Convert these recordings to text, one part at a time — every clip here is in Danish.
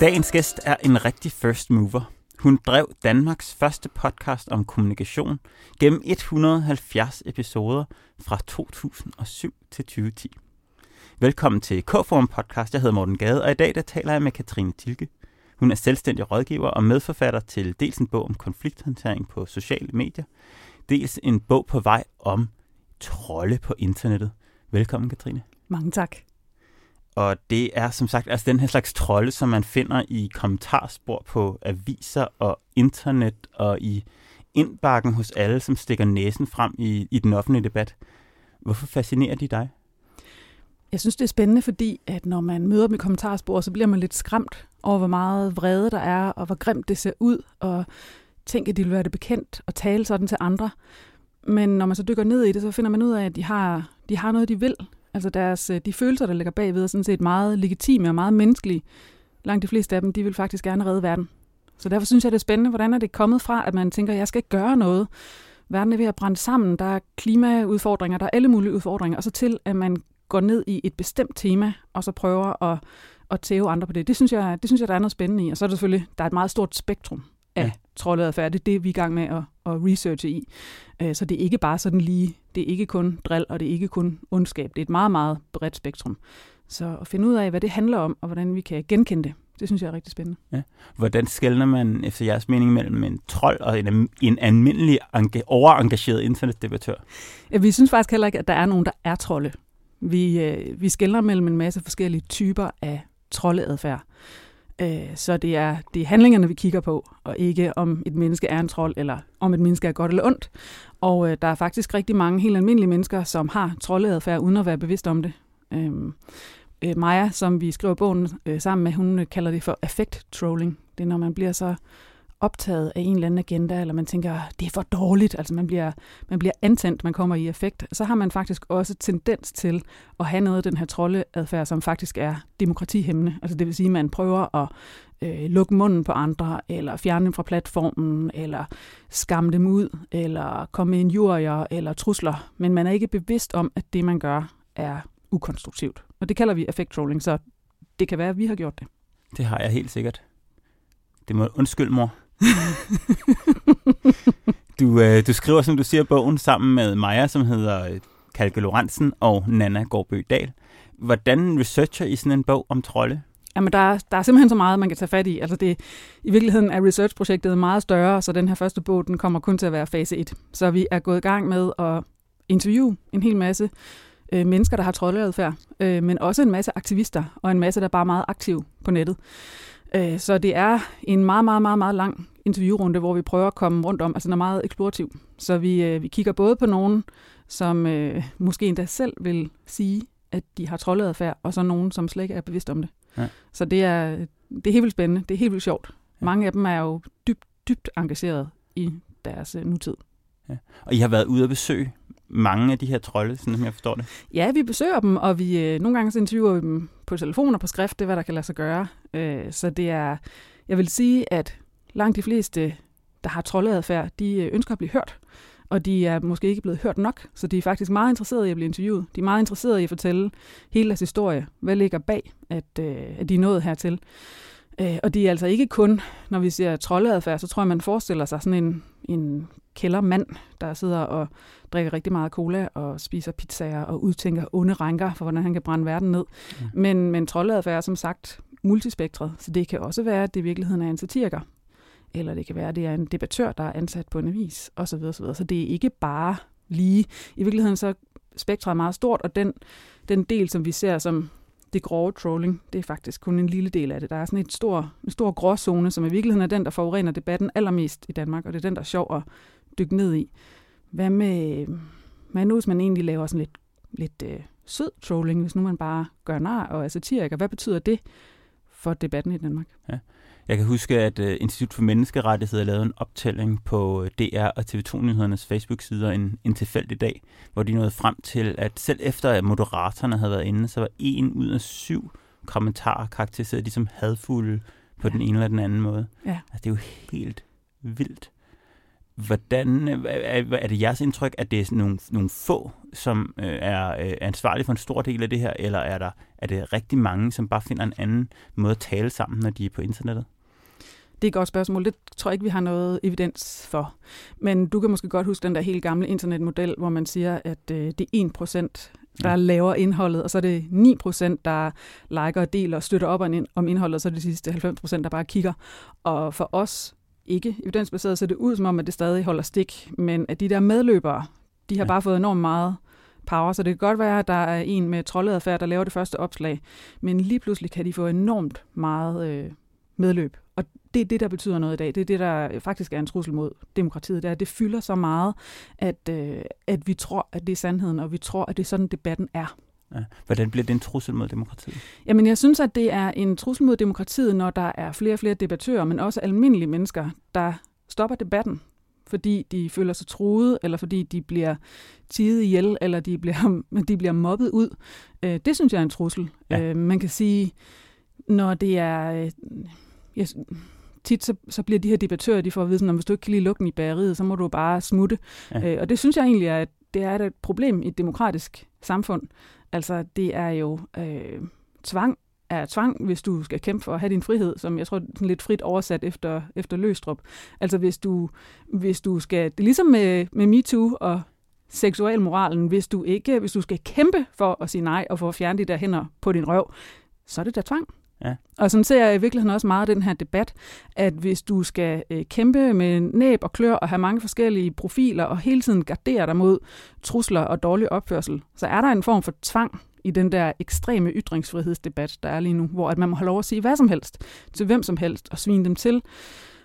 Dagens gæst er en rigtig first mover. Hun drev Danmarks første podcast om kommunikation gennem 170 episoder fra 2007 til 2010. Velkommen til K-Forum podcast. Jeg hedder Morten Gade, og i dag der taler jeg med Katrine Tilke. Hun er selvstændig rådgiver og medforfatter til dels en bog om konflikthåndtering på sociale medier, dels en bog på vej om trolde på internettet. Velkommen, Katrine. Mange tak. Og det er som sagt altså den her slags trolde, som man finder i kommentarspor på aviser og internet og i indbakken hos alle, som stikker næsen frem i, i den offentlige debat. Hvorfor fascinerer de dig? Jeg synes, det er spændende, fordi at når man møder dem i kommentarspor, så bliver man lidt skræmt over, hvor meget vrede der er, og hvor grimt det ser ud, og tænker, at de vil være det bekendt og tale sådan til andre. Men når man så dykker ned i det, så finder man ud af, at de har, de har noget, de vil. Altså deres, øh, de følelser, der ligger bagved, er sådan set meget legitime og meget menneskelige. Langt de fleste af dem, de vil faktisk gerne redde verden. Så derfor synes jeg, det er spændende, hvordan er det kommet fra, at man tænker, at jeg skal ikke gøre noget. Verden er ved at brænde sammen, der er klimaudfordringer, der er alle mulige udfordringer, og så til, at man går ned i et bestemt tema, og så prøver at, at tæve andre på det. Det synes, jeg, det synes jeg, der er noget spændende i. Og så er det selvfølgelig, der er et meget stort spektrum af ja. troldadfærd. Det er det, vi er i gang med at, at researche i. Øh, så det er ikke bare sådan lige, det er ikke kun drill, og det er ikke kun ondskab. Det er et meget, meget bredt spektrum. Så at finde ud af, hvad det handler om, og hvordan vi kan genkende det, det synes jeg er rigtig spændende. Ja. Hvordan skældner man efter jeres mening mellem en trold og en, en almindelig overengageret internetdebattør? Ja, vi synes faktisk heller ikke, at der er nogen, der er trolde. Vi, øh, vi skældner mellem en masse forskellige typer af troldeadfærd. Øh, Øh, så det er, det er handlingerne, vi kigger på, og ikke om et menneske er en trold, eller om et menneske er godt eller ondt. Og øh, der er faktisk rigtig mange helt almindelige mennesker, som har troldeadfærd, uden at være bevidst om det. Øh, øh, Maja, som vi skriver bogen øh, sammen med, hun øh, kalder det for affect trolling. Det er, når man bliver så optaget af en eller anden agenda, eller man tænker, ah, det er for dårligt, altså man bliver, man bliver antændt, man kommer i effekt, så har man faktisk også tendens til at have noget af den her troldeadfærd, som faktisk er demokratihæmmende. Altså det vil sige, at man prøver at øh, lukke munden på andre, eller fjerne dem fra platformen, eller skamme dem ud, eller komme med injurier eller trusler, men man er ikke bevidst om, at det man gør er ukonstruktivt. Og det kalder vi effect trolling, så det kan være, at vi har gjort det. Det har jeg helt sikkert. Det må undskyld, mor. du, øh, du skriver, som du siger, bogen sammen med Maja, som hedder øh, Kalke Lorentzen og Nana Gårdbø Dahl. Hvordan researcher I sådan en bog om trolde? Jamen, der er, der er simpelthen så meget, man kan tage fat i. Altså det, I virkeligheden er researchprojektet meget større, så den her første bog, den kommer kun til at være fase 1. Så vi er gået i gang med at interviewe en hel masse øh, mennesker, der har troldeadfærd, øh, men også en masse aktivister, og en masse, der er bare meget aktiv på nettet. Øh, så det er en meget, meget, meget, meget lang interviewrunde, hvor vi prøver at komme rundt om, altså den er meget eksplorativ. Så vi, øh, vi kigger både på nogen, som øh, måske endda selv vil sige, at de har troldadfærd, og så nogen, som slet ikke er bevidst om det. Ja. Så det er, det er helt vildt spændende, det er helt vildt sjovt. Mange af dem er jo dybt, dybt engageret i deres øh, nutid. Ja. Og I har været ude at besøge mange af de her trolde, sådan som jeg forstår det? Ja, vi besøger dem, og vi øh, nogle gange så interviewer vi dem på telefon og på skrift, det er, hvad der kan lade sig gøre. Øh, så det er, jeg vil sige, at langt de fleste, der har troldeadfærd, de øh, ønsker at blive hørt, og de er måske ikke blevet hørt nok, så de er faktisk meget interesserede i at blive interviewet. De er meget interesserede i at fortælle hele deres historie. Hvad ligger bag, at, øh, at de er nået hertil? Øh, og de er altså ikke kun, når vi siger troldeadfærd, så tror jeg, man forestiller sig sådan en, en kældermand, der sidder og drikker rigtig meget cola og spiser pizzaer og udtænker onde ranker for, hvordan han kan brænde verden ned. Ja. Men, men troldeadfærd er som sagt multispektret, så det kan også være, at det i virkeligheden er en satiriker, eller det kan være, at det er en debattør, der er ansat på en avis, osv. osv. Så det er ikke bare lige. I virkeligheden så spektret er meget stort, og den, den del, som vi ser som det grove trolling, det er faktisk kun en lille del af det. Der er sådan et stor, en stor gråzone, som i virkeligheden er den, der forurener debatten allermest i Danmark, og det er den, der er sjov at dykke ned i. Hvad med, hvad nu, hvis man egentlig laver sådan lidt, lidt øh, sød trolling, hvis nu man bare gør nar og er satiriker? Hvad betyder det for debatten i Danmark? Ja. Jeg kan huske, at uh, Institut for Menneskerettigheder lavede en optælling på øh, DR og TV2-nyhedernes Facebook-sider en, en tilfældig dag, hvor de nåede frem til, at selv efter at moderatorerne havde været inde, så var en ud af syv kommentarer karakteriseret ligesom hadfulde på ja. den ene eller den anden måde. Ja. Altså, det er jo helt vildt. Hvordan er, er det jeres indtryk, at det er nogle, nogle få, som øh, er øh, ansvarlige for en stor del af det her, eller er, der, er det rigtig mange, som bare finder en anden måde at tale sammen, når de er på internettet? Det er et godt spørgsmål. Det tror jeg ikke, vi har noget evidens for. Men du kan måske godt huske den der helt gamle internetmodel, hvor man siger, at øh, det er 1%, der ja. laver indholdet, og så er det 9%, der liker og deler og støtter op om indholdet, og så er det de sidste 90%, der bare kigger. Og for os, ikke evidensbaseret, ser det ud som om, at det stadig holder stik, men at de der medløbere, de har ja. bare fået enormt meget power, så det kan godt være, at der er en med troldadfærd, der laver det første opslag, men lige pludselig kan de få enormt meget øh, medløb. Og det er det, der betyder noget i dag. Det er det, der faktisk er en trussel mod demokratiet. Det er, at det fylder så meget, at, øh, at vi tror, at det er sandheden, og vi tror, at det er sådan, debatten er. Ja. Hvordan bliver det en trussel mod demokratiet? Jamen, jeg synes, at det er en trussel mod demokratiet, når der er flere og flere debattører, men også almindelige mennesker, der stopper debatten, fordi de føler sig truet, eller fordi de bliver tidet ihjel, eller de bliver, de bliver mobbet ud. Øh, det synes jeg er en trussel. Ja. Øh, man kan sige, når det er... Øh, jeg, tit så, så bliver de her debattører, de får at vide, sådan, at hvis du ikke kan lide lugten i bageriet, så må du bare smutte. Ja. Øh, og det synes jeg egentlig er, at det er et problem i et demokratisk samfund. Altså, det er jo øh, tvang er tvang, hvis du skal kæmpe for at have din frihed, som jeg tror er lidt frit oversat efter, efter Løstrup. Altså hvis du, hvis du skal, det er ligesom med, med MeToo og seksualmoralen, hvis du ikke, hvis du skal kæmpe for at sige nej og for at fjerne de der hænder på din røv, så er det da tvang. Ja. Og sådan ser jeg i virkeligheden også meget den her debat, at hvis du skal øh, kæmpe med næb og klør og have mange forskellige profiler og hele tiden gardere dig mod trusler og dårlig opførsel, så er der en form for tvang i den der ekstreme ytringsfrihedsdebat, der er lige nu, hvor at man må have lov at sige hvad som helst til hvem som helst og svine dem til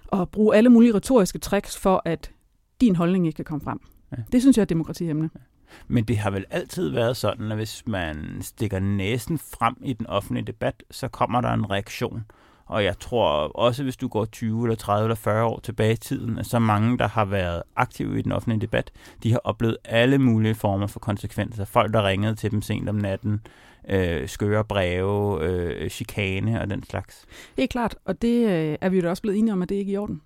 og bruge alle mulige retoriske tricks for, at din holdning ikke kan komme frem. Ja. Det synes jeg er demokratiemne. Ja. Men det har vel altid været sådan, at hvis man stikker næsen frem i den offentlige debat, så kommer der en reaktion. Og jeg tror også, hvis du går 20 eller 30 eller 40 år tilbage i tiden, at så mange, der har været aktive i den offentlige debat, de har oplevet alle mulige former for konsekvenser. Folk, der ringede til dem sent om natten, øh, skøre breve, øh, chikane og den slags. Helt klart, og det øh, er vi jo også blevet enige om, at det ikke er i orden.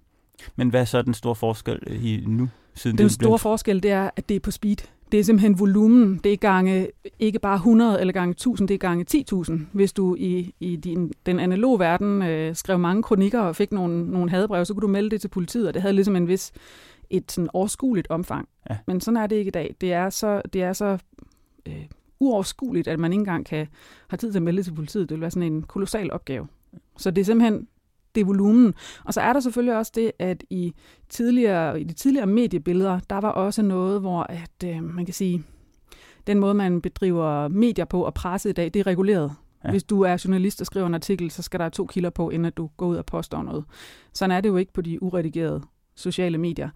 Men hvad er så den store forskel i nu? Siden den store forskel, det er, at det er på speed. Det er simpelthen volumen. Det er gange ikke bare 100 eller gange 1000, det er gange 10.000. Hvis du i, i din, den analoge verden øh, skrev mange kronikker og fik nogle, nogle hadebrev, så kunne du melde det til politiet, og det havde ligesom en vis et sådan overskueligt omfang. Ja. Men sådan er det ikke i dag. Det er så, det er så øh, uoverskueligt, at man ikke engang kan have tid til at melde det til politiet. Det vil være sådan en kolossal opgave. Så det er simpelthen det er volumen. Og så er der selvfølgelig også det, at i, tidligere, i de tidligere mediebilleder, der var også noget, hvor at, øh, man kan sige, den måde, man bedriver medier på og presse i dag, det er reguleret. Ja. Hvis du er journalist og skriver en artikel, så skal der to kilder på, inden du går ud og påstår noget. Sådan er det jo ikke på de uredigerede sociale medier.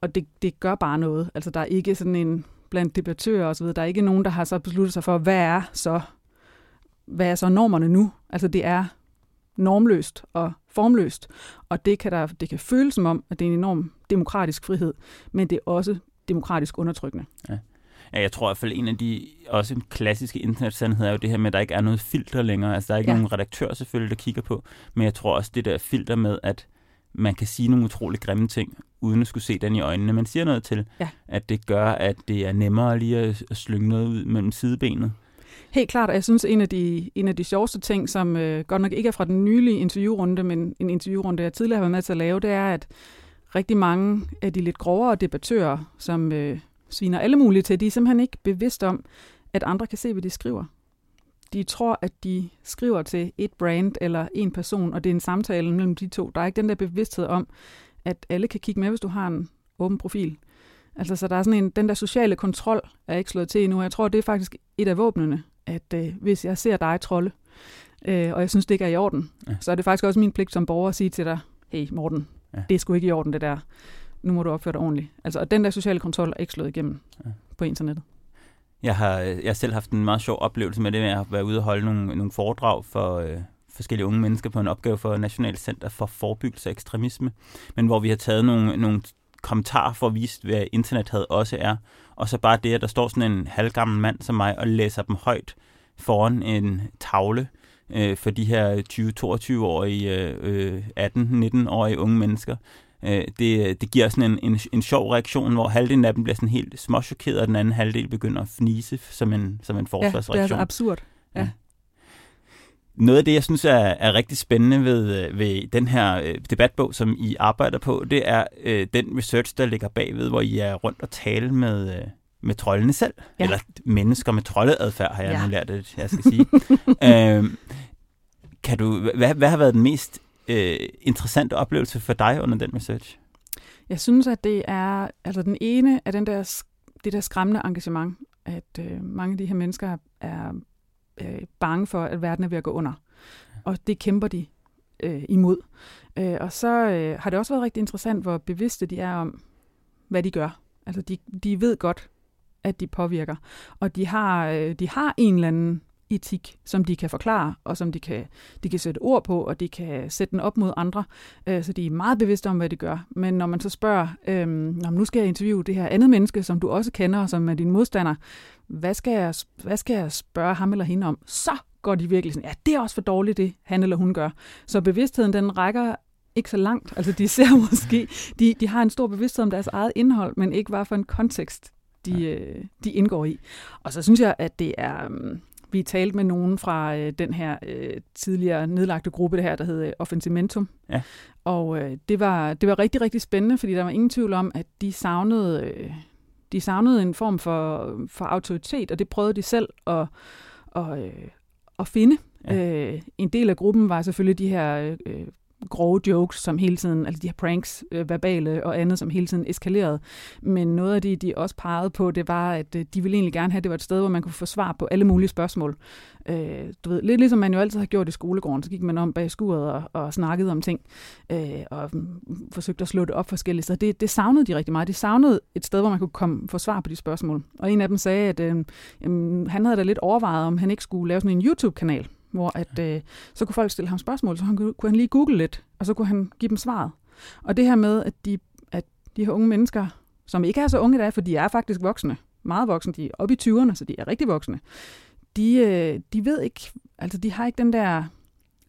Og det, det gør bare noget. Altså, der er ikke sådan en blandt debattører osv., der er ikke nogen, der har så besluttet sig for, hvad er så, hvad er så normerne nu? Altså, det er normløst og formløst, og det kan, der, det kan føles som om, at det er en enorm demokratisk frihed, men det er også demokratisk undertrykkende. Ja. Ja, jeg tror i hvert fald, en af de også klassiske internetsandheder er jo det her med, at der ikke er noget filter længere. Altså, der er ikke ja. nogen redaktør selvfølgelig, der kigger på, men jeg tror også, det der filter med, at man kan sige nogle utrolig grimme ting, uden at skulle se den i øjnene, man siger noget til, ja. at det gør, at det er nemmere lige at slynge noget ud mellem sidebenet. Helt klart, og jeg synes, en af de, en af de sjoveste ting, som øh, godt nok ikke er fra den nylige interviewrunde, men en interviewrunde, jeg tidligere har været med til at lave, det er, at rigtig mange af de lidt grovere debattører, som øh, sviner alle mulige til, de er simpelthen ikke bevidst om, at andre kan se, hvad de skriver. De tror, at de skriver til et brand eller en person, og det er en samtale mellem de to. Der er ikke den der bevidsthed om, at alle kan kigge med, hvis du har en åben profil. Altså, så der er sådan en, den der sociale kontrol er ikke slået til endnu. Jeg tror, det er faktisk et af våbnene, at øh, hvis jeg ser dig trolde, øh, og jeg synes, det ikke er i orden, ja. så er det faktisk også min pligt som borger at sige til dig, hey Morten, ja. det er sgu ikke i orden det der. Nu må du opføre dig ordentligt. Altså, og den der sociale kontrol er ikke slået igennem ja. på internettet. Jeg har, jeg har selv haft en meget sjov oplevelse med det at være ude og holde nogle, nogle foredrag for øh, forskellige unge mennesker på en opgave for Nationalt Center for Forebyggelse af Ekstremisme, men hvor vi har taget nogle, nogle kommentar for at vise, hvad internet også er. Og så bare det, at der står sådan en halvgammel mand som mig og læser dem højt foran en tavle øh, for de her 20-22-årige, øh, 18-19-årige unge mennesker. Øh, det, det giver sådan en, en, en sjov reaktion, hvor halvdelen af dem bliver sådan helt småchokeret, og den anden halvdel begynder at fnise som en, som en forsvarsreaktion. Ja, det er absurd. Ja. ja. Noget af det, jeg synes er, er rigtig spændende ved, øh, ved den her øh, debatbog, som I arbejder på, det er øh, den research, der ligger bagved, hvor I er rundt og tale med, øh, med trollene selv. Ja. Eller mennesker med troldeadfærd, har jeg ja. nu lært det, jeg skal sige. øhm, kan du, hvad, hvad har været den mest øh, interessante oplevelse for dig under den research? Jeg synes, at det er altså den ene af den der, det der skræmmende engagement, at øh, mange af de her mennesker er øh, bange for, at verden er ved at gå under. Og det kæmper de øh, imod. Øh, og så øh, har det også været rigtig interessant, hvor bevidste de er om, hvad de gør. Altså de, de ved godt, at de påvirker. Og de har, øh, de har en eller anden etik, som de kan forklare, og som de kan, de kan sætte ord på, og de kan sætte den op mod andre. Øh, så de er meget bevidste om, hvad de gør. Men når man så spørger, øh, nu skal jeg interviewe det her andet menneske, som du også kender, og som er din modstander, hvad skal, jeg, hvad skal jeg spørge ham eller hende om? Så går de virkelig sådan, ja, det er også for dårligt, det han eller hun gør. Så bevidstheden, den rækker ikke så langt. Altså de ser måske, de, de har en stor bevidsthed om deres eget indhold, men ikke hvad for en kontekst, de, ja. øh, de indgår i. Og så synes jeg, at det er, øh, vi talte med nogen fra øh, den her øh, tidligere nedlagte gruppe, det her, der hedder Offensimentum. Ja. Og øh, det, var, det var rigtig, rigtig spændende, fordi der var ingen tvivl om, at de savnede, øh, de savnede en form for, for autoritet, og det prøvede de selv at, at, øh, at finde. Ja. Øh, en del af gruppen var selvfølgelig de her øh, grove jokes, som hele tiden, altså de her pranks, øh, verbale og andet, som hele tiden eskalerede. Men noget af det, de også pegede på, det var, at øh, de ville egentlig gerne have, at det var et sted, hvor man kunne få svar på alle mulige spørgsmål. Øh, du ved, lidt ligesom man jo altid har gjort i skolegården, så gik man om bag skuret og, og snakkede om ting, øh, og mm, forsøgte at slå det op forskelligt. Så det, det savnede de rigtig meget. De savnede et sted, hvor man kunne komme, få svar på de spørgsmål. Og en af dem sagde, at øh, jamen, han havde da lidt overvejet, om han ikke skulle lave sådan en YouTube-kanal, hvor at, øh, så kunne folk stille ham spørgsmål, så han, kunne han lige google lidt, og så kunne han give dem svaret. Og det her med, at de, at de her unge mennesker, som ikke er så unge i dag, for de er faktisk voksne, meget voksne, de er oppe i 20'erne, så de er rigtig voksne, de, øh, de ved ikke, altså de har ikke den der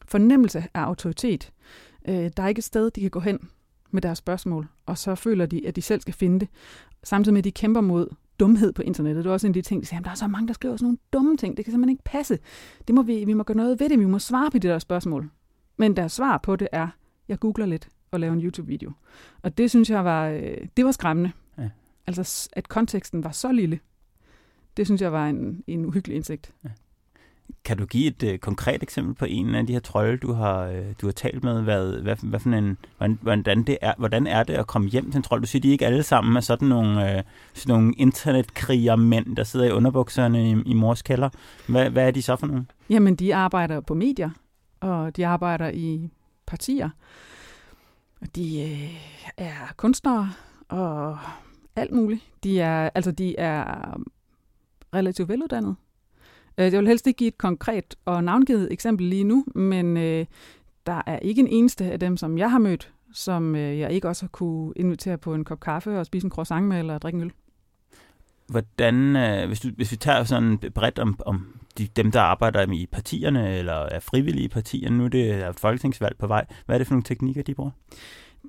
fornemmelse af autoritet. Øh, der er ikke et sted, de kan gå hen med deres spørgsmål, og så føler de, at de selv skal finde det. Samtidig med, at de kæmper mod dumhed på internettet. Det er også en af de ting, der siger, der er så mange, der skriver sådan nogle dumme ting. Det kan simpelthen ikke passe. Det må vi, vi må gøre noget ved det. Vi må svare på de der spørgsmål. Men deres svar på det er, jeg googler lidt og laver en YouTube-video. Og det synes jeg var, øh, det var skræmmende. Ja. Altså, at konteksten var så lille. Det synes jeg var en, en uhyggelig indsigt. Ja. Kan du give et øh, konkret eksempel på en af de her trolde, du har, øh, du har talt med? Hvad, hvad, hvad for en, hvordan, det er, hvordan er det at komme hjem til en trold? Du siger, de ikke alle sammen er sådan nogle, øh, sådan nogle internetkrigermænd, der sidder i underbukserne i, i mors kælder. Hvad, hvad er de så for nogle? Jamen, de arbejder på medier, og de arbejder i partier. De øh, er kunstnere og alt muligt. De er, altså, de er relativt veluddannede. Øh, jeg vil helst ikke give et konkret og navngivet eksempel lige nu, men øh, der er ikke en eneste af dem, som jeg har mødt, som øh, jeg ikke også har kunne invitere på en kop kaffe og spise en croissant med eller drikke en øl. Hvordan, øh, hvis, du, hvis vi tager sådan bredt om, om de, dem, der arbejder i partierne eller er frivillige i partierne, nu er det folketingsvalg på vej, hvad er det for nogle teknikker, de bruger?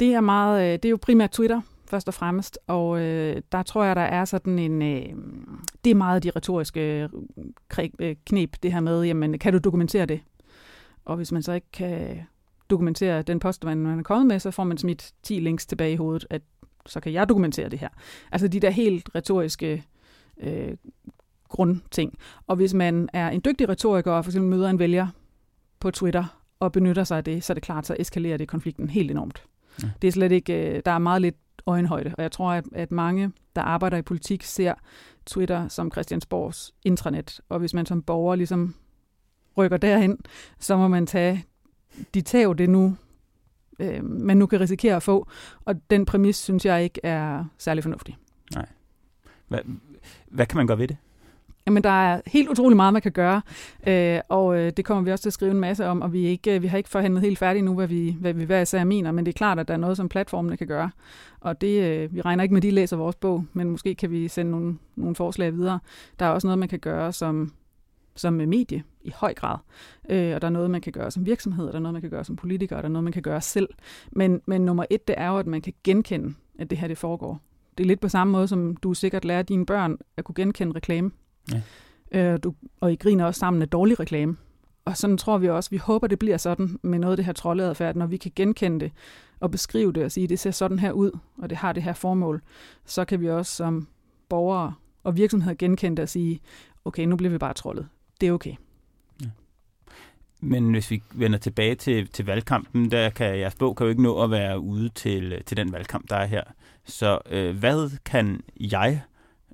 Det er, meget, det er jo primært Twitter, først og fremmest. Og øh, der tror jeg, der er sådan en... Øh, det er meget de retoriske øh, knep, det her med, jamen, kan du dokumentere det? Og hvis man så ikke kan dokumentere den post, man er kommet med, så får man smidt 10 links tilbage i hovedet, at så kan jeg dokumentere det her. Altså de der helt retoriske øh, grundting. Og hvis man er en dygtig retoriker og for eksempel møder en vælger på Twitter og benytter sig af det, så er det klart, så eskalerer det konflikten helt enormt. Ja. Det er slet ikke, øh, der er meget lidt øjenhøjde. Og jeg tror, at, at mange, der arbejder i politik, ser Twitter som Christiansborgs intranet. Og hvis man som borger ligesom rykker derhen, så må man tage de tæv, det nu, øh, man nu kan risikere at få. Og den præmis, synes jeg ikke er særlig fornuftig. Nej. Hvad, hvad kan man gøre ved det? Jamen, der er helt utrolig meget, man kan gøre, øh, og øh, det kommer vi også til at skrive en masse om, og vi, ikke, øh, vi har ikke forhandlet helt færdigt nu, hvad vi, hvad vi hver især mener, men det er klart, at der er noget, som platformene kan gøre. Og det, øh, vi regner ikke med, at de læser vores bog, men måske kan vi sende nogle, nogle forslag videre. Der er også noget, man kan gøre, som som medie i høj grad. Øh, og der er noget, man kan gøre som virksomhed, og der er noget, man kan gøre som politiker, og der er noget, man kan gøre selv. Men, men nummer et, det er jo, at man kan genkende, at det her det foregår. Det er lidt på samme måde, som du sikkert lærer dine børn at kunne genkende reklame. Ja. Øh, du, og I griner også sammen af dårlig reklame. Og sådan tror vi også, vi håber, det bliver sådan med noget af det her troldeadfærd, når vi kan genkende det og beskrive det og sige, det ser sådan her ud, og det har det her formål, så kan vi også som borgere og virksomheder genkende det og sige, okay, nu bliver vi bare trollet. Det er okay. Ja. Men hvis vi vender tilbage til, til valgkampen, der kan jeres bog kan jo ikke nå at være ude til, til den valgkamp, der er her. Så øh, hvad kan jeg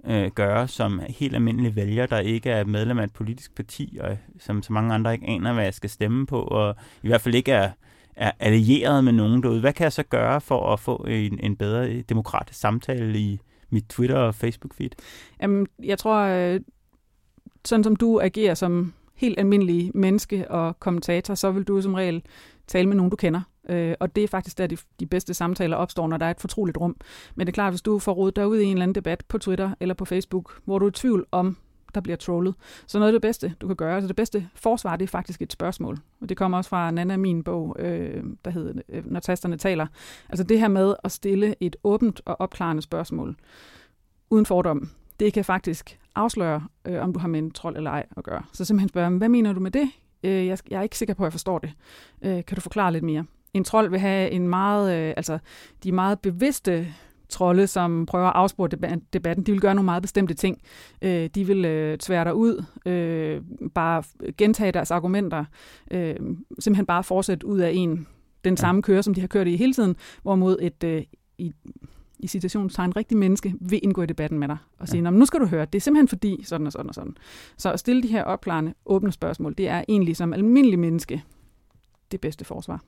øh, gøre som helt almindelige vælger, der ikke er medlem af et politisk parti, og øh, som så mange andre ikke aner, hvad jeg skal stemme på, og i hvert fald ikke er, er allieret med nogen derude. Hvad kan jeg så gøre for at få en, en bedre demokratisk samtale i mit Twitter- og Facebook-feed? Jamen, jeg tror, øh, sådan som du agerer som helt almindelig menneske og kommentator, så vil du som regel tale med nogen, du kender. Øh, og det er faktisk der, de, de bedste samtaler opstår, når der er et fortroligt rum. Men det er klart, hvis du får rodet dig ud i en eller anden debat på Twitter eller på Facebook, hvor du er i tvivl om, der bliver trollet. Så noget af det bedste, du kan gøre, altså det bedste forsvar, det er faktisk et spørgsmål. Og det kommer også fra en anden min bog, øh, der hedder øh, Når tasterne taler. Altså det her med at stille et åbent og opklarende spørgsmål, uden fordom, det kan faktisk afsløre, øh, om du har med en trold eller ej at gøre. Så simpelthen spørge, hvad mener du med det? Øh, jeg, jeg er ikke sikker på, at jeg forstår det. Øh, kan du forklare lidt mere? En trold vil have en meget, øh, altså de meget bevidste trolde, som prøver at afspore debatten, de vil gøre nogle meget bestemte ting. Øh, de vil øh, tvære dig ud, øh, bare gentage deres argumenter, øh, simpelthen bare fortsætte ud af en den samme køre, som de har kørt i hele tiden, hvorimod et, øh, i, i citationstegn rigtig menneske vil indgå i debatten med dig og sige, ja. nu skal du høre, det er simpelthen fordi sådan og sådan og sådan. Så at stille de her opklarende, åbne spørgsmål, det er egentlig som almindelig menneske det bedste forsvar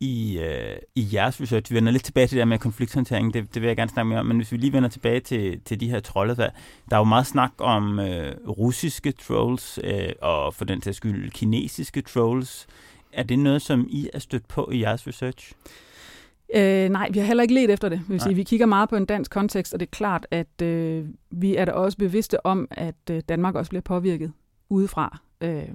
i, øh, i jeres research. Vi vender lidt tilbage til det der med konflikthåndtering, det, det vil jeg gerne snakke mere om, men hvis vi lige vender tilbage til, til de her trolde, der, der er jo meget snak om øh, russiske trolls, øh, og for den til skyld kinesiske trolls. Er det noget, som I er stødt på i jeres research? Øh, nej, vi har heller ikke let efter det. Vil sige, vi kigger meget på en dansk kontekst, og det er klart, at øh, vi er da også bevidste om, at øh, Danmark også bliver påvirket udefra. Øh,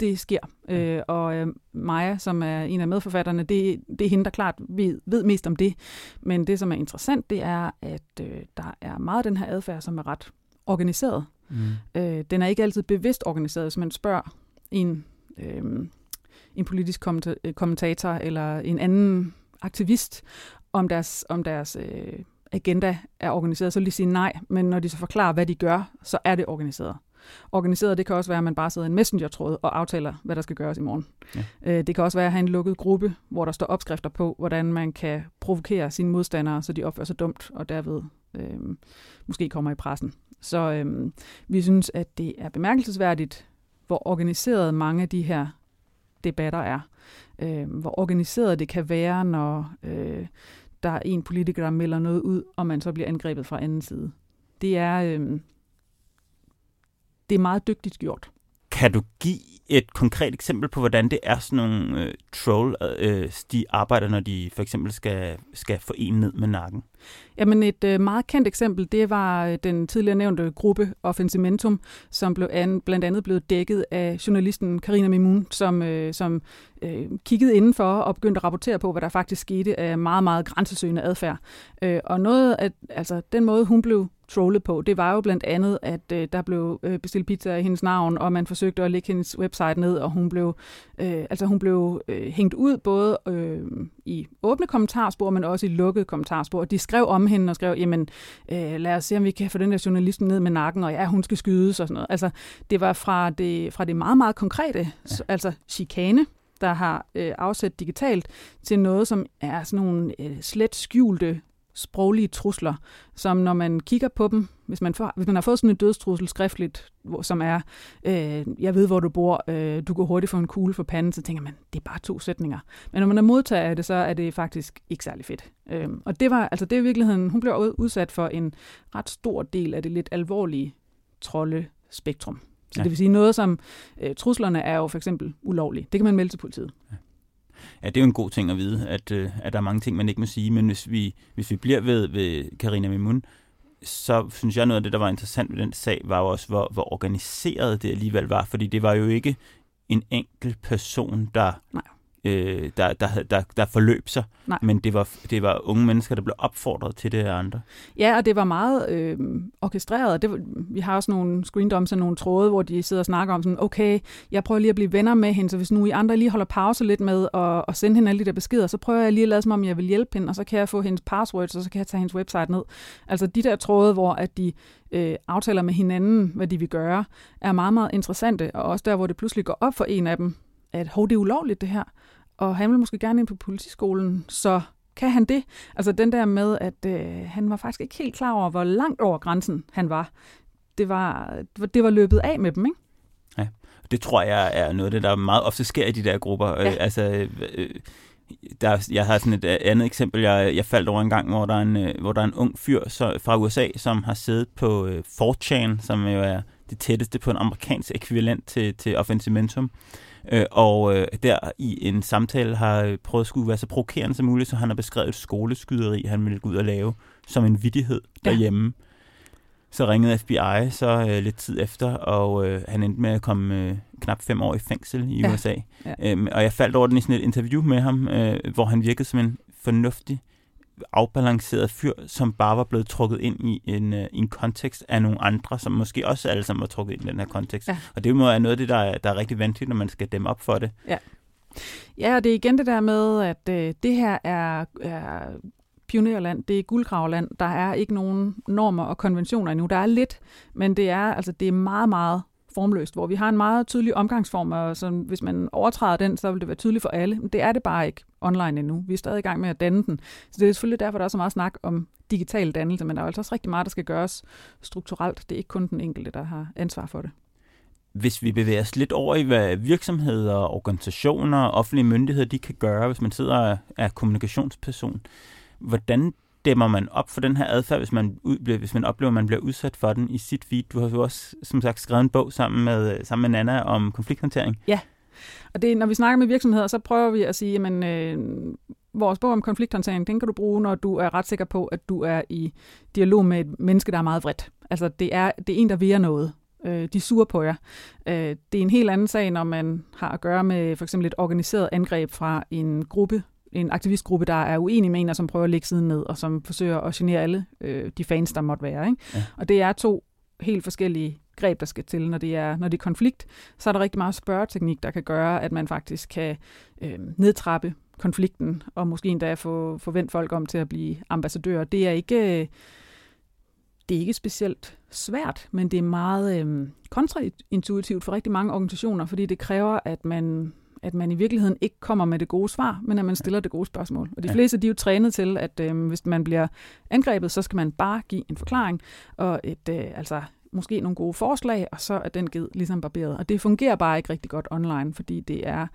det sker. Øh, og øh, Maja, som er en af medforfatterne, det, det er hende, der klart ved, ved mest om det. Men det, som er interessant, det er, at øh, der er meget af den her adfærd, som er ret organiseret. Mm. Øh, den er ikke altid bevidst organiseret. Hvis man spørger en, øh, en politisk kommentator eller en anden aktivist, om deres, om deres øh, agenda er organiseret, så vil de sige nej. Men når de så forklarer, hvad de gør, så er det organiseret. Organiseret, det kan også være, at man bare sidder i en messenger-tråd og aftaler, hvad der skal gøres i morgen. Ja. Øh, det kan også være at have en lukket gruppe, hvor der står opskrifter på, hvordan man kan provokere sine modstandere, så de opfører sig dumt, og derved øh, måske kommer i pressen. Så øh, vi synes, at det er bemærkelsesværdigt, hvor organiseret mange af de her debatter er. Øh, hvor organiseret det kan være, når øh, der er en politiker, der melder noget ud, og man så bliver angrebet fra anden side. Det er, øh, det er meget dygtigt gjort. Kan du give et konkret eksempel på, hvordan det er sådan nogle øh, troll, øh, de arbejder, når de for eksempel skal, skal få en ned med nakken? Jamen et øh, meget kendt eksempel, det var øh, den tidligere nævnte gruppe Offensimentum, som blev an, blandt andet blevet dækket af journalisten Karina Mimun, som, øh, som øh, kiggede indenfor og begyndte at rapportere på, hvad der faktisk skete af meget, meget grænsesøgende adfærd. Øh, og noget af, altså den måde, hun blev trollet på, det var jo blandt andet, at øh, der blev øh, bestilt pizza i hendes navn, og man forsøgte at lægge hendes website ned, og hun blev, øh, altså hun blev øh, hængt ud både øh, i åbne kommentarspor, men også i lukkede kommentarspor. De skrev om hende og skrev, jamen øh, lad os se, om vi kan få den der journalist ned med nakken, og ja, hun skal skydes og sådan noget. Altså det var fra det, fra det meget, meget konkrete, ja. altså chikane, der har øh, afsat digitalt, til noget, som er sådan nogle øh, slet skjulte sproglige trusler, som når man kigger på dem, hvis man, får, hvis man har fået sådan en dødstrussel skriftligt, hvor, som er, øh, jeg ved, hvor du bor, øh, du går hurtigt for en kugle for panden, så tænker man, det er bare to sætninger. Men når man er modtager af det, så er det faktisk ikke særlig fedt. Øh, og det var, altså det er i virkeligheden, hun blev udsat for en ret stor del af det lidt alvorlige troldespektrum. Så ja. det vil sige noget som, øh, truslerne er jo for eksempel ulovlige. Det kan man melde til politiet. Ja. Ja, det er jo en god ting at vide, at, øh, at der er mange ting, man ikke må sige, men hvis vi, hvis vi bliver ved, ved Karina Mimun, så synes jeg noget af det, der var interessant ved den sag, var jo også, hvor, hvor organiseret det alligevel var. Fordi det var jo ikke en enkelt person, der Nej øh, der, der, der, der forløb sig. Nej. Men det var, det var unge mennesker, der blev opfordret til det af andre. Ja, og det var meget øh, orkestreret. Det, var, vi har også nogle screendoms og nogle tråde, hvor de sidder og snakker om sådan, okay, jeg prøver lige at blive venner med hende, så hvis nu I andre lige holder pause lidt med at, at sende hende alle de der beskeder, så prøver jeg lige at lade som om, jeg vil hjælpe hende, og så kan jeg få hendes passwords, og så kan jeg tage hendes website ned. Altså de der tråde, hvor at de øh, aftaler med hinanden, hvad de vil gøre, er meget, meget interessante, og også der, hvor det pludselig går op for en af dem, at hov, det er ulovligt det her og han vil måske gerne ind på politiskolen, så kan han det? Altså den der med, at øh, han var faktisk ikke helt klar over, hvor langt over grænsen han var. Det var, det var løbet af med dem, ikke? Ja, det tror jeg er noget af det, der meget ofte sker i de der grupper. Ja. Øh, altså, øh, der, jeg har sådan et øh, andet eksempel, jeg, jeg faldt over en gang, hvor der er en, øh, hvor der er en ung fyr så, fra USA, som har siddet på øh, 4chan, som jo er det tætteste på en amerikansk ekvivalent til, til Offensimentum. Øh, og øh, der i en samtale har prøvet at skulle være så provokerende som muligt, så han har beskrevet et skoleskyderi, han ville gå ud og lave som en vidighed derhjemme. Ja. Så ringede FBI så øh, lidt tid efter, og øh, han endte med at komme øh, knap fem år i fængsel i ja. USA. Ja. Øhm, og jeg faldt over den i sådan et interview med ham, øh, hvor han virkede som en fornuftig afbalanceret fyr, som bare var blevet trukket ind i en, uh, en kontekst af nogle andre, som måske også alle sammen var trukket ind i den her kontekst. Ja. Og det må være noget af det, der er, der er rigtig vanskeligt, når man skal dæmme op for det. Ja, ja og det er igen det der med, at uh, det her er, er pionerland, det er guldgravland. Der er ikke nogen normer og konventioner endnu. Der er lidt, men det er, altså, det er meget, meget formløst, hvor vi har en meget tydelig omgangsform, og så hvis man overtræder den, så vil det være tydeligt for alle. Men det er det bare ikke online endnu. Vi er stadig i gang med at danne den. Så det er selvfølgelig derfor, der er så meget snak om digital dannelse, men der er altså også rigtig meget, der skal gøres strukturelt. Det er ikke kun den enkelte, der har ansvar for det. Hvis vi bevæger os lidt over i, hvad virksomheder, organisationer og offentlige myndigheder de kan gøre, hvis man sidder og er kommunikationsperson, hvordan dæmmer man op for den her adfærd, hvis man, hvis man oplever, at man bliver udsat for den i sit feed? Du har jo også, som sagt, skrevet en bog sammen med, sammen med Nana om konflikthåndtering. Ja, og det, når vi snakker med virksomheder, så prøver vi at sige, at øh, vores bog om konflikthåndtering, den kan du bruge, når du er ret sikker på, at du er i dialog med et menneske, der er meget vredt. Altså, det er, det er en, der vil noget. Øh, de suger på jer. Øh, det er en helt anden sag, når man har at gøre med for eksempel et organiseret angreb fra en gruppe, en aktivistgruppe, der er uenig med en, og som prøver at lægge siden ned, og som forsøger at genere alle øh, de fans, der måtte være. Ikke? Ja. Og det er to helt forskellige greb, der skal til. Når det er, når det er konflikt, så er der rigtig meget spørgeteknik, der kan gøre, at man faktisk kan øh, nedtrappe konflikten, og måske endda få forvent folk om til at blive ambassadører. Det er ikke, det er ikke specielt svært, men det er meget øh, kontraintuitivt for rigtig mange organisationer, fordi det kræver, at man at man i virkeligheden ikke kommer med det gode svar, men at man stiller det gode spørgsmål. Og de fleste de er jo trænet til, at øh, hvis man bliver angrebet, så skal man bare give en forklaring og et, øh, altså måske nogle gode forslag, og så er den givet ligesom barberet. Og det fungerer bare ikke rigtig godt online, fordi det er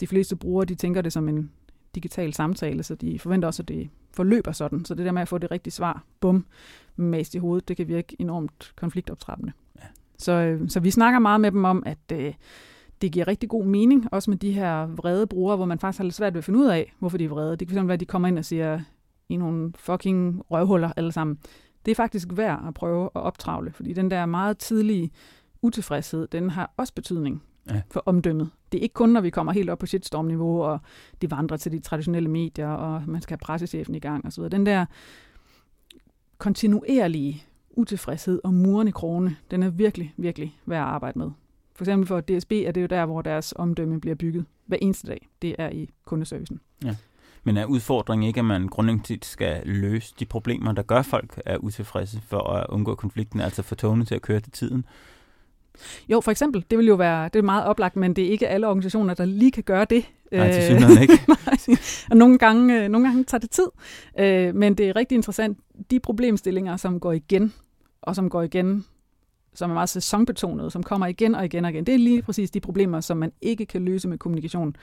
de fleste brugere, de tænker det som en digital samtale, så de forventer også, at det forløber sådan. Så det der med at få det rigtige svar, bum, mast i hovedet, det kan virke enormt konfliktoptrappende. Ja. Så, øh, så vi snakker meget med dem om, at øh, det giver rigtig god mening, også med de her vrede brugere, hvor man faktisk har lidt svært ved at finde ud af, hvorfor de er vrede. Det kan fx være, at de kommer ind og siger, i nogle fucking røvhuller alle sammen det er faktisk værd at prøve at optravle, fordi den der meget tidlige utilfredshed, den har også betydning ja. for omdømmet. Det er ikke kun, når vi kommer helt op på shitstorm-niveau, og det vandrer til de traditionelle medier, og man skal have pressechefen i gang osv. Den der kontinuerlige utilfredshed og muren i krone, den er virkelig, virkelig værd at arbejde med. For eksempel for DSB er det jo der, hvor deres omdømme bliver bygget hver eneste dag. Det er i kundeservicen. Ja. Men er udfordringen ikke, at man grundlæggende skal løse de problemer, der gør folk er utilfredse for at undgå konflikten, altså få togene til at køre til tiden? Jo, for eksempel. Det vil jo være det er meget oplagt, men det er ikke alle organisationer, der lige kan gøre det. Nej, til synligheden ikke. og nogle gange, øh, nogle gange tager det tid. Øh, men det er rigtig interessant. De problemstillinger, som går igen, og som går igen, som er meget sæsonbetonede, som kommer igen og igen og igen, det er lige præcis de problemer, som man ikke kan løse med kommunikation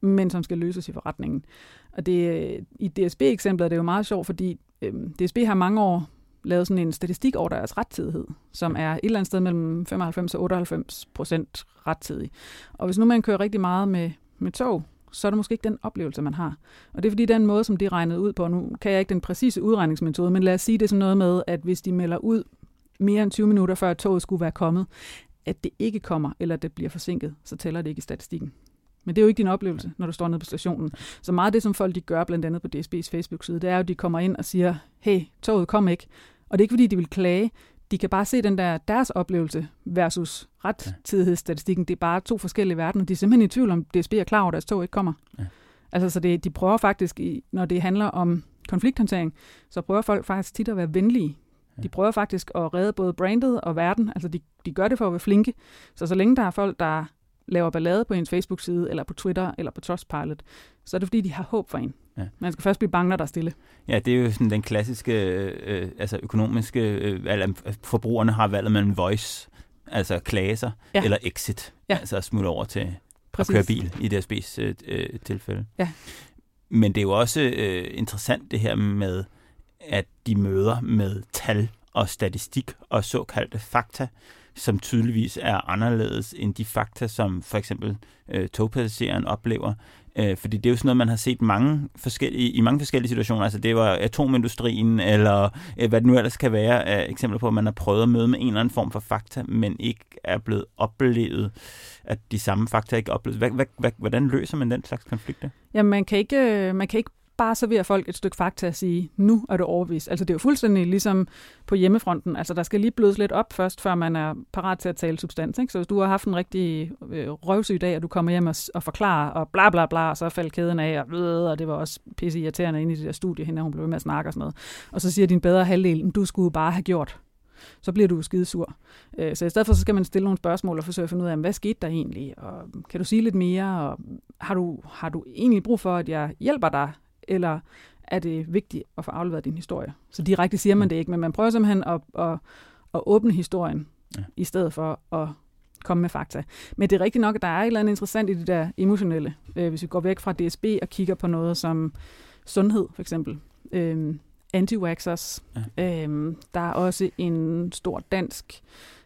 men som skal løses i forretningen. Og det, i DSB-eksemplet er det jo meget sjovt, fordi øh, DSB har mange år lavet sådan en statistik over deres rettidighed, som er et eller andet sted mellem 95 og 98 procent rettidig. Og hvis nu man kører rigtig meget med, med tog, så er det måske ikke den oplevelse, man har. Og det er fordi den måde, som de regnede ud på, nu kan jeg ikke den præcise udregningsmetode, men lad os sige det sådan noget med, at hvis de melder ud mere end 20 minutter før toget skulle være kommet, at det ikke kommer, eller at det bliver forsinket, så tæller det ikke i statistikken. Men det er jo ikke din oplevelse, når du står nede på stationen. Så meget af det, som folk de gør, blandt andet på DSB's Facebook-side, det er jo, at de kommer ind og siger, hey, toget kom ikke. Og det er ikke, fordi de vil klage. De kan bare se den der deres oplevelse versus rettidighedsstatistikken. Det er bare to forskellige verdener. De er simpelthen i tvivl om, DSB er klar over, at deres tog ikke kommer. Ja. Altså, så det, de prøver faktisk, når det handler om konflikthåndtering, så prøver folk faktisk tit at være venlige. De prøver faktisk at redde både brandet og verden. Altså, de, de gør det for at være flinke. Så så længe der er folk, der laver ballade på ens Facebook-side, eller på Twitter, eller på Trustpilot, så er det fordi, de har håb for en. Ja. Man skal først blive bange, når der er stille. Ja, det er jo sådan den klassiske, øh, altså økonomiske, øh, altså forbrugerne har valget mellem voice, altså klage sig, ja. eller exit, ja. altså at smutte over til Præcis. at køre bil i DSB's øh, øh, tilfælde. Ja. Men det er jo også øh, interessant det her med, at de møder med tal og statistik og såkaldte fakta, som tydeligvis er anderledes end de fakta, som for eksempel øh, togpassageren oplever. Øh, fordi det er jo sådan noget, man har set mange forskellige, i mange forskellige situationer. Altså det var atomindustrien, eller øh, hvad det nu ellers kan være af eksempler på, at man har prøvet at møde med en eller anden form for fakta, men ikke er blevet oplevet, at de samme fakta ikke er oplevet. Hvad, hvad, hvad, hvordan løser man den slags konflikter? Jamen, man kan ikke, øh, man kan ikke bare servere folk et stykke fakta og sige, nu er du overbevist. Altså det er jo fuldstændig ligesom på hjemmefronten. Altså der skal lige blødes lidt op først, før man er parat til at tale substans. Ikke? Så hvis du har haft en rigtig øh, røvsyg dag, og du kommer hjem og, og forklarer, og bla bla bla, og så faldt kæden af, og, øh, og det var også pisse irriterende inde i det der studie, hende hun blev ved med at snakke og sådan noget. Og så siger din bedre halvdel, du skulle bare have gjort så bliver du skidesur. Øh, så i stedet for, så skal man stille nogle spørgsmål og forsøge at finde ud af, hvad skete der egentlig, og kan du sige lidt mere, og har du, har du egentlig brug for, at jeg hjælper dig eller er det vigtigt at få afleveret din historie? Så direkte siger man mm. det ikke, men man prøver simpelthen at, at, at åbne historien, ja. i stedet for at komme med fakta. Men det er rigtigt nok, at der er et eller andet interessant i det der emotionelle. Øh, hvis vi går væk fra DSB og kigger på noget som sundhed, for eksempel. Øh, anti-waxers. Ja. Øh, der er også en stor dansk øh,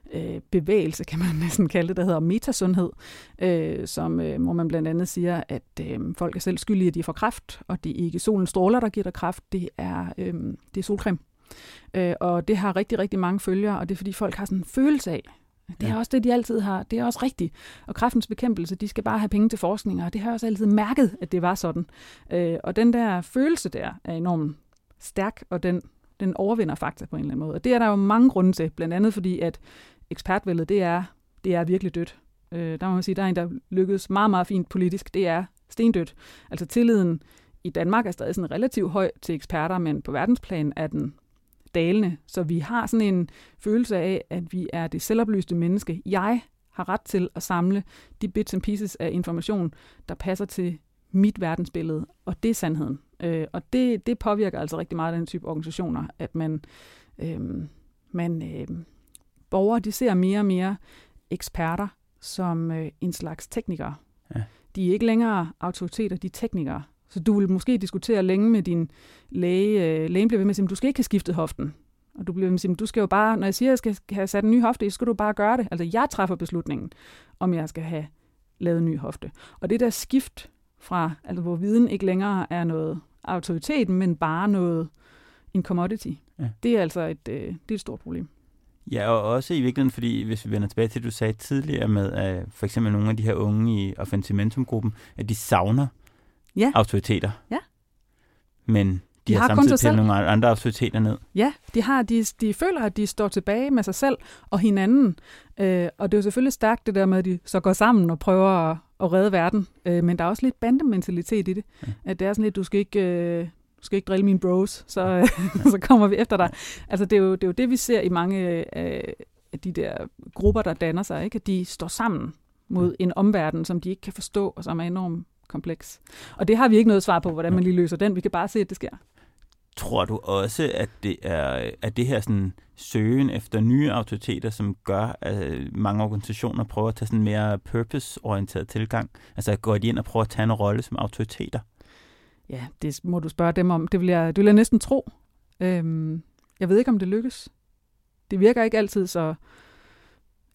bevægelse, kan man næsten kalde det, der hedder metasundhed, øh, som, øh, hvor man blandt andet siger, at øh, folk er selv skyldige, at de får kræft, og det er ikke solens stråler, der giver dig kræft, det er, øh, det er solcreme. Øh, og det har rigtig, rigtig mange følgere, og det er fordi folk har sådan en følelse af, det er ja. også det, de altid har. Det er også rigtigt. Og kræftens bekæmpelse, de skal bare have penge til forskning, og det har jeg også altid mærket, at det var sådan. Øh, og den der følelse der er enormt stærk, og den, den overvinder fakta på en eller anden måde. Og det er der jo mange grunde til, blandt andet fordi, at ekspertvældet, det er, det er virkelig dødt. Øh, der må man sige, der er en, der lykkedes meget, meget fint politisk. Det er stendødt. Altså tilliden i Danmark er stadig sådan relativt høj til eksperter, men på verdensplan er den dalende. Så vi har sådan en følelse af, at vi er det selvoplyste menneske. Jeg har ret til at samle de bits and pieces af information, der passer til mit verdensbillede, og det er sandheden. Øh, og det, det påvirker altså rigtig meget den type organisationer, at man, øh, man øh, borgere de ser mere og mere eksperter som øh, en slags teknikere. Ja. De er ikke længere autoriteter, de er teknikere. Så du vil måske diskutere længe med din læge. Øh, lægen bliver ved med at sige, du skal ikke have skiftet hoften. Og du bliver ved med at sige, du skal jo bare, når jeg siger, at jeg skal have sat en ny hofte, så skal du bare gøre det. Altså jeg træffer beslutningen, om jeg skal have lavet en ny hofte. Og det der skift fra, altså hvor viden ikke længere er noget autoritet, men bare noget, en commodity, ja. det er altså et, øh, det er et stort problem. Ja, og også i virkeligheden, fordi hvis vi vender tilbage til, det, du sagde tidligere med, at for eksempel nogle af de her unge i Offensimentum-gruppen, at de savner ja. autoriteter. Ja. Men de, de har, har samtidig til nogle andre autoriteter ned. Ja, de, har, de, de føler, at de står tilbage med sig selv og hinanden. Øh, og det er jo selvfølgelig stærkt det der med, at de så går sammen og prøver at, at redde verden. Øh, men der er også lidt bandementalitet i det. Ja. At det er sådan lidt, du skal ikke... Øh, du skal ikke drille mine bros, så, ja. så kommer vi efter dig. Altså, det er, jo, det er jo det, vi ser i mange af de der grupper, der danner sig, ikke? at de står sammen mod en omverden, som de ikke kan forstå, og som er enormt kompleks. Og det har vi ikke noget svar på, hvordan man lige løser den. Vi kan bare se, at det sker. Tror du også, at det er at det her sådan søgen efter nye autoriteter, som gør, at mange organisationer prøver at tage sådan en mere purpose-orienteret tilgang? Altså at gå ind og prøve at tage en rolle som autoriteter? Ja, det må du spørge dem om. Det vil jeg, det vil jeg næsten tro. Øhm, jeg ved ikke, om det lykkes. Det virker ikke altid så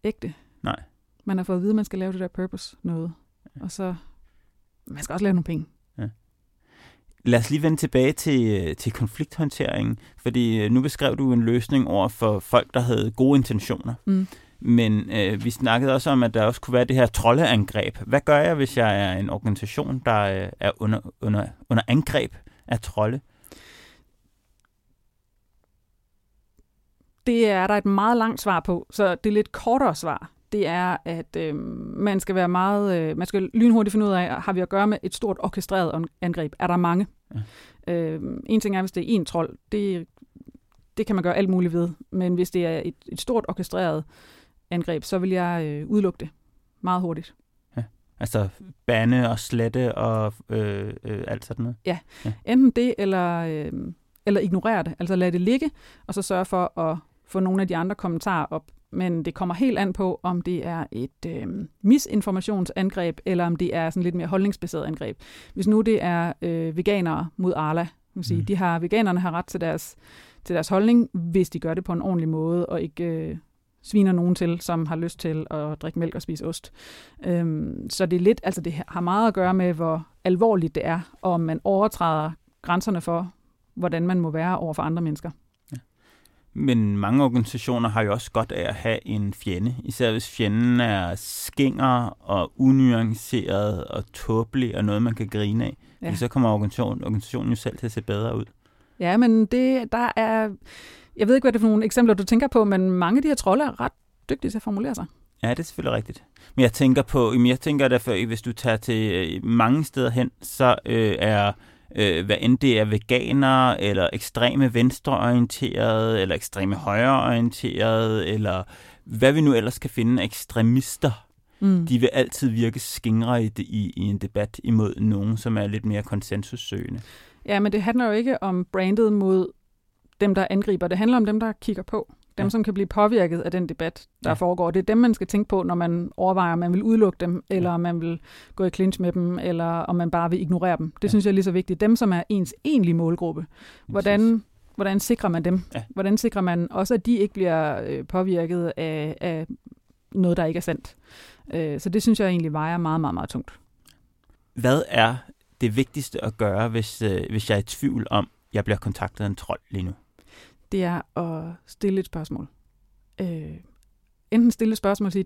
ægte. Nej. Man har fået at vide, at man skal lave det der purpose noget. Ja. Og så man skal også lave nogle penge. Lad os lige vende tilbage til, øh, til konflikthåndteringen, fordi øh, nu beskrev du en løsning over for folk, der havde gode intentioner. Mm. Men øh, vi snakkede også om, at der også kunne være det her troldeangreb. Hvad gør jeg, hvis jeg er en organisation, der øh, er under, under, under angreb af trolde? Det er der et meget langt svar på, så det er lidt kortere svar. Det er, at øh, man skal være meget, øh, man skal lynhurtigt finde ud af, har vi at gøre med et stort orkestreret angreb? Er der mange? Ja. Øh, en ting er, hvis det er en trold, det, det kan man gøre alt muligt ved. Men hvis det er et, et stort orkestreret angreb, så vil jeg øh, udelukke det meget hurtigt. Ja. Altså bande og slette og øh, øh, alt sådan noget? Ja, ja. enten det, eller, øh, eller ignorere det. Altså lade det ligge, og så sørge for at få nogle af de andre kommentarer op. Men det kommer helt an på, om det er et øh, misinformationsangreb, eller om det er sådan lidt mere holdningsbaseret angreb. Hvis nu det er øh, veganere mod Arla, kan sige, mm. de har, veganerne har ret til deres, til deres holdning, hvis de gør det på en ordentlig måde, og ikke øh, sviner nogen til, som har lyst til at drikke mælk og spise ost. Øhm, så det er lidt, altså det har meget at gøre med, hvor alvorligt det er, og om man overtræder grænserne for, hvordan man må være over for andre mennesker. Men mange organisationer har jo også godt af at have en fjende, især hvis fjenden er skænger og unuanceret og tåbelig og noget, man kan grine af. Ja. Så kommer organisationen, organisationen jo selv til at se bedre ud. Ja, men det, der er... Jeg ved ikke, hvad det er for nogle eksempler, du tænker på, men mange af de her trolde er ret dygtige til at formulere sig. Ja, det er selvfølgelig rigtigt. Men jeg tænker på, jeg tænker derfor, hvis du tager til øh, mange steder hen, så øh, er øh, hvad end det er veganere, eller ekstreme venstreorienterede, eller ekstreme højreorienterede, eller hvad vi nu ellers kan finde ekstremister. Mm. De vil altid virke skingre i, i, i en debat imod nogen, som er lidt mere konsensussøgende. Ja, men det handler jo ikke om brandet mod dem, der angriber. Det handler om dem, der kigger på. Dem, ja. som kan blive påvirket af den debat, der ja. foregår. Det er dem, man skal tænke på, når man overvejer, om man vil udelukke dem, eller om man vil gå i clinch med dem, eller om man bare vil ignorere dem. Det ja. synes jeg er lige så vigtigt. Dem, som er ens egentlige målgruppe. Hvordan, hvordan sikrer man dem? Ja. Hvordan sikrer man også, at de ikke bliver øh, påvirket af, af noget, der ikke er sandt? Øh, så det synes jeg egentlig vejer meget, meget, meget tungt. Hvad er det vigtigste at gøre, hvis, øh, hvis jeg er i tvivl om, jeg bliver kontaktet af en trold lige nu? Det er at stille et spørgsmål. Øh, enten stille et spørgsmål og sige,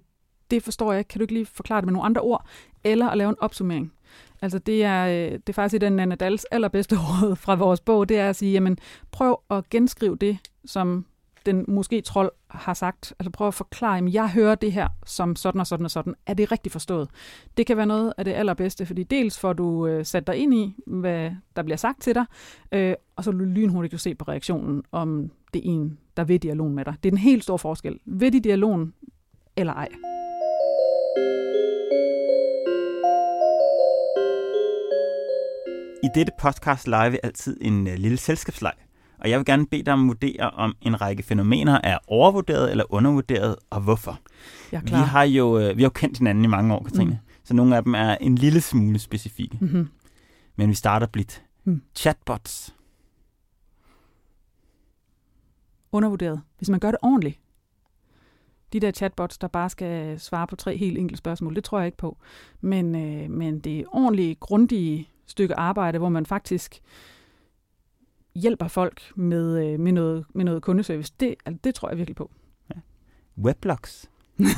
det forstår jeg ikke, kan du ikke lige forklare det med nogle andre ord, eller at lave en opsummering. Altså det er, øh, det er faktisk den Nana Dals allerbedste råd fra vores bog, det er at sige, jamen prøv at genskrive det, som den måske trold har sagt. Altså prøv at forklare, at jeg hører det her som sådan og sådan og sådan. Er det rigtigt forstået? Det kan være noget af det allerbedste, fordi dels får du øh, sat dig ind i, hvad der bliver sagt til dig, øh, og så vil du lynhurtigt se på reaktionen, om det er en, der ved dialogen med dig. Det er den helt store forskel. Ved de dialogen eller ej? I dette podcast leger vi altid en øh, lille selskabsleg. Og jeg vil gerne bede dig om at vurdere, om en række fænomener er overvurderet eller undervurderet, og hvorfor. Jeg Vi har jo øh, vi har jo kendt hinanden i mange år, Katrine. Mm. Så nogle af dem er en lille smule specifikke. Mm-hmm. Men vi starter blidt. Mm. Chatbots. Undervurderet. Hvis man gør det ordentligt. De der chatbots, der bare skal svare på tre helt enkle spørgsmål, det tror jeg ikke på. Men, øh, men det er ordentligt, grundige stykke arbejde, hvor man faktisk hjælper folk med, øh, med, noget, med noget kundeservice, det, altså, det tror jeg virkelig på. Ja. Weblogs.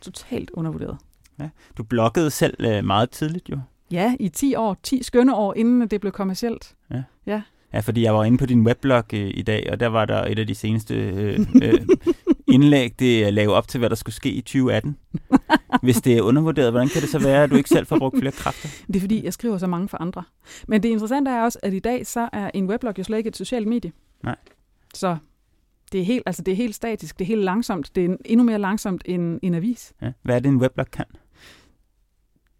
Totalt undervurderet. Ja. Du bloggede selv øh, meget tidligt jo. Ja, i 10 år. 10 skønne år, inden det blev kommercielt. Ja. ja. Ja, fordi jeg var inde på din weblog øh, i dag, og der var der et af de seneste øh, øh, indlæg, det lagde op til, hvad der skulle ske i 2018. Hvis det er undervurderet, hvordan kan det så være, at du ikke selv får brugt flere kræfter? Det er fordi, jeg skriver så mange for andre. Men det interessante er også, at i dag så er en weblog jo slet ikke et socialt medie. Nej. Så det er helt, altså det er helt statisk, det er helt langsomt. Det er endnu mere langsomt end en avis. Ja. Hvad er det, en weblog kan?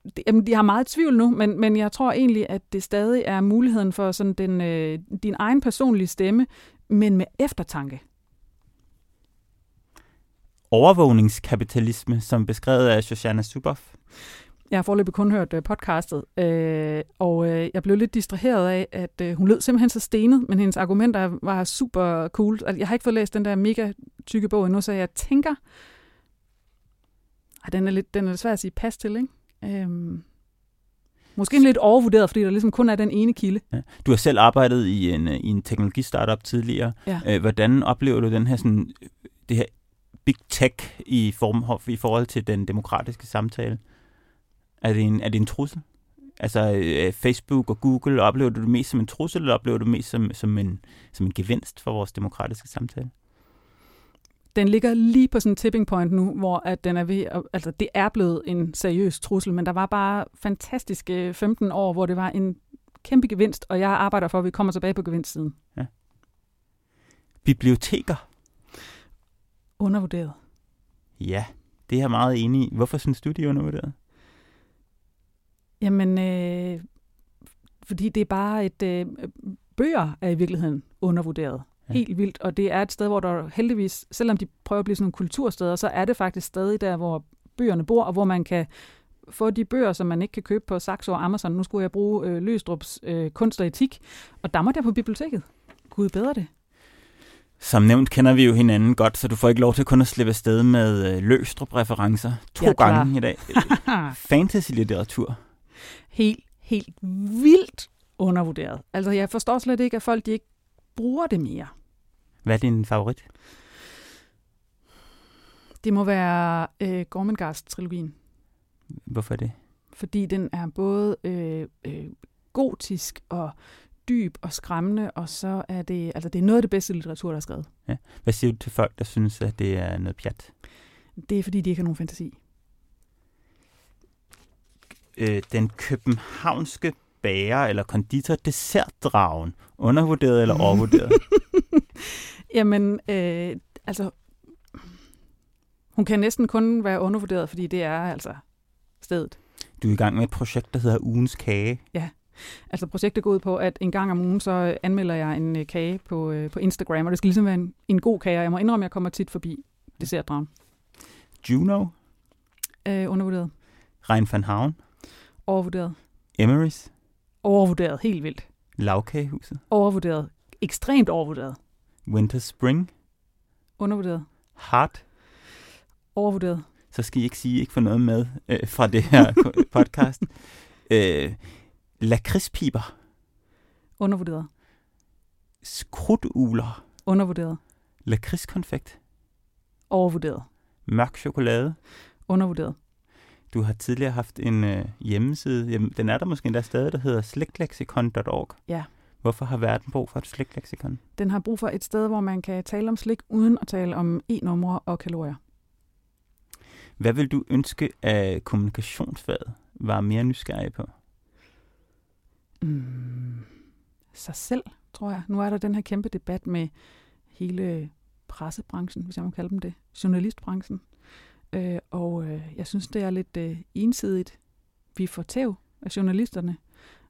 Det, jamen, de har meget tvivl nu, men, men jeg tror egentlig, at det stadig er muligheden for sådan den, øh, din egen personlige stemme, men med eftertanke overvågningskapitalisme, som beskrevet af Shoshana Zuboff? Jeg har forløbet kun hørt øh, podcastet, øh, og øh, jeg blev lidt distraheret af, at øh, hun lød simpelthen så stenet, men hendes argumenter var super cool. Altså, jeg har ikke fået læst den der mega tykke bog endnu, så jeg tænker, at den er lidt, den er svær at sige pas til, ikke? Øhm, måske en lidt overvurderet, fordi der ligesom kun er den ene kilde. Ja. Du har selv arbejdet i en, øh, i en teknologistartup tidligere. Ja. Øh, hvordan oplever du den her sådan, det her big tech i, form, i forhold til den demokratiske samtale? Er det en, er det en trussel? Altså øh, Facebook og Google, oplever du det mest som en trussel, eller oplever du det mest som, som, en, som en gevinst for vores demokratiske samtale? Den ligger lige på sådan en tipping point nu, hvor at den er ved, at, altså det er blevet en seriøs trussel, men der var bare fantastiske 15 år, hvor det var en kæmpe gevinst, og jeg arbejder for, at vi kommer tilbage på gevinstsiden. Biblioteker? Undervurderet. Ja, det er jeg meget enig i. Hvorfor synes du, de er undervurderet? Jamen, øh, fordi det er bare et... Øh, bøger er i virkeligheden undervurderet. Ja. Ja. Helt vildt. Og det er et sted, hvor der heldigvis, selvom de prøver at blive sådan nogle kultursteder, så er det faktisk stadig der, hvor bøgerne bor, og hvor man kan få de bøger, som man ikke kan købe på Saxo og Amazon. Nu skulle jeg bruge øh, Løstrups øh, kunst og etik, og der måtte jeg på biblioteket. Gud bedre det. Som nævnt kender vi jo hinanden godt, så du får ikke lov til kun at slippe afsted med øh, Løstrup-referencer to klar. gange i dag. Fantasy-litteratur. helt, helt vildt undervurderet. Altså, jeg forstår slet ikke, at folk de ikke bruger det mere. Hvad er din favorit? Det må være øh, Gormenghast-trilogien. Hvorfor det? fordi den er både øh, øh, gotisk og dyb og skræmmende, og så er det, altså det er noget af det bedste litteratur, der er skrevet. Hvad siger du til folk, der synes, at det er noget pjat? Det er fordi, de ikke har nogen fantasi. Øh, den københavnske bager eller konditor dessertdragen. Undervurderet eller overvurderet? Jamen, øh, altså, hun kan næsten kun være undervurderet, fordi det er altså stedet. Du er i gang med et projekt, der hedder Ugens Kage. Altså projektet går ud på, at en gang om ugen, så anmelder jeg en øh, kage på, øh, på Instagram, og det skal ligesom være en, en god kage, og jeg må indrømme, at jeg kommer tit forbi dessertdragen. Juno, Øh, undervurderet. Rein van Havn, Overvurderet. Emery's, Overvurderet. Helt vildt. Lavkagehuset, Overvurderet. Ekstremt overvurderet. Winter Spring, Undervurderet. Heart. Overvurderet. Så skal I ikke sige, I ikke får noget med øh, fra det her podcast. Øh, lakridspiber, Undervurderet. skrudugler, Undervurderet. lakridskonfekt, Overvurderet. mørk chokolade. Undervurderet. Du har tidligere haft en øh, hjemmeside, jamen, den er der måske endda stadig, der hedder sliklexikon.org. Ja. Hvorfor har verden brug for et slikleksikon? Den har brug for et sted, hvor man kan tale om slik, uden at tale om e-numre og kalorier. Hvad vil du ønske, at kommunikationsfaget var mere nysgerrig på? Mm, sig selv, tror jeg. Nu er der den her kæmpe debat med hele pressebranchen, hvis jeg må kalde dem det. Journalistbranchen. Øh, og øh, jeg synes, det er lidt øh, ensidigt. Vi får tæv af journalisterne.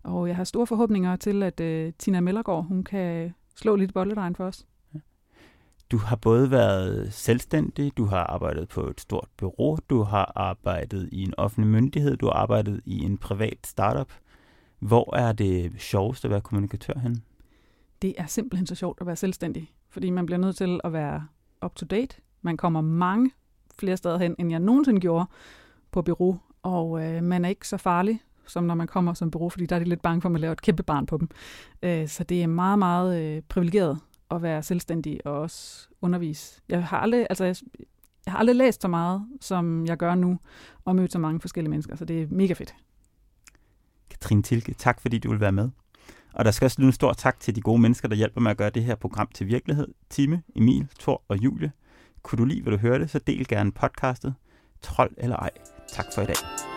Og jeg har store forhåbninger til, at øh, Tina Mellergaard, hun kan slå lidt bolledejen for os. Du har både været selvstændig, du har arbejdet på et stort bureau, du har arbejdet i en offentlig myndighed, du har arbejdet i en privat startup. Hvor er det sjovest at være kommunikatør hen? det er simpelthen så sjovt at være selvstændig, fordi man bliver nødt til at være up to date. Man kommer mange flere steder hen, end jeg nogensinde gjorde på bureau, og øh, man er ikke så farlig, som når man kommer som bureau, fordi der er de lidt bange for, at man laver et kæmpe barn på dem. Øh, så det er meget, meget øh, privilegeret at være selvstændig og også undervise. Jeg har aldrig, altså, jeg, jeg har aldrig læst så meget, som jeg gør nu, og mødt så mange forskellige mennesker, så det er mega fedt. Katrine Tilke, tak fordi du vil være med. Og der skal også lyde en stor tak til de gode mennesker, der hjælper med at gøre det her program til virkelighed. Time, Emil, Thor og Julie. Kunne du lide, hvad du hørte, så del gerne podcastet. Trold eller ej. Tak for i dag.